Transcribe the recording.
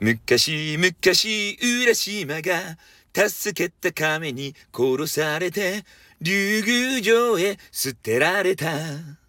昔々浦島が助けた亀に殺されて竜宮城へ捨てられた。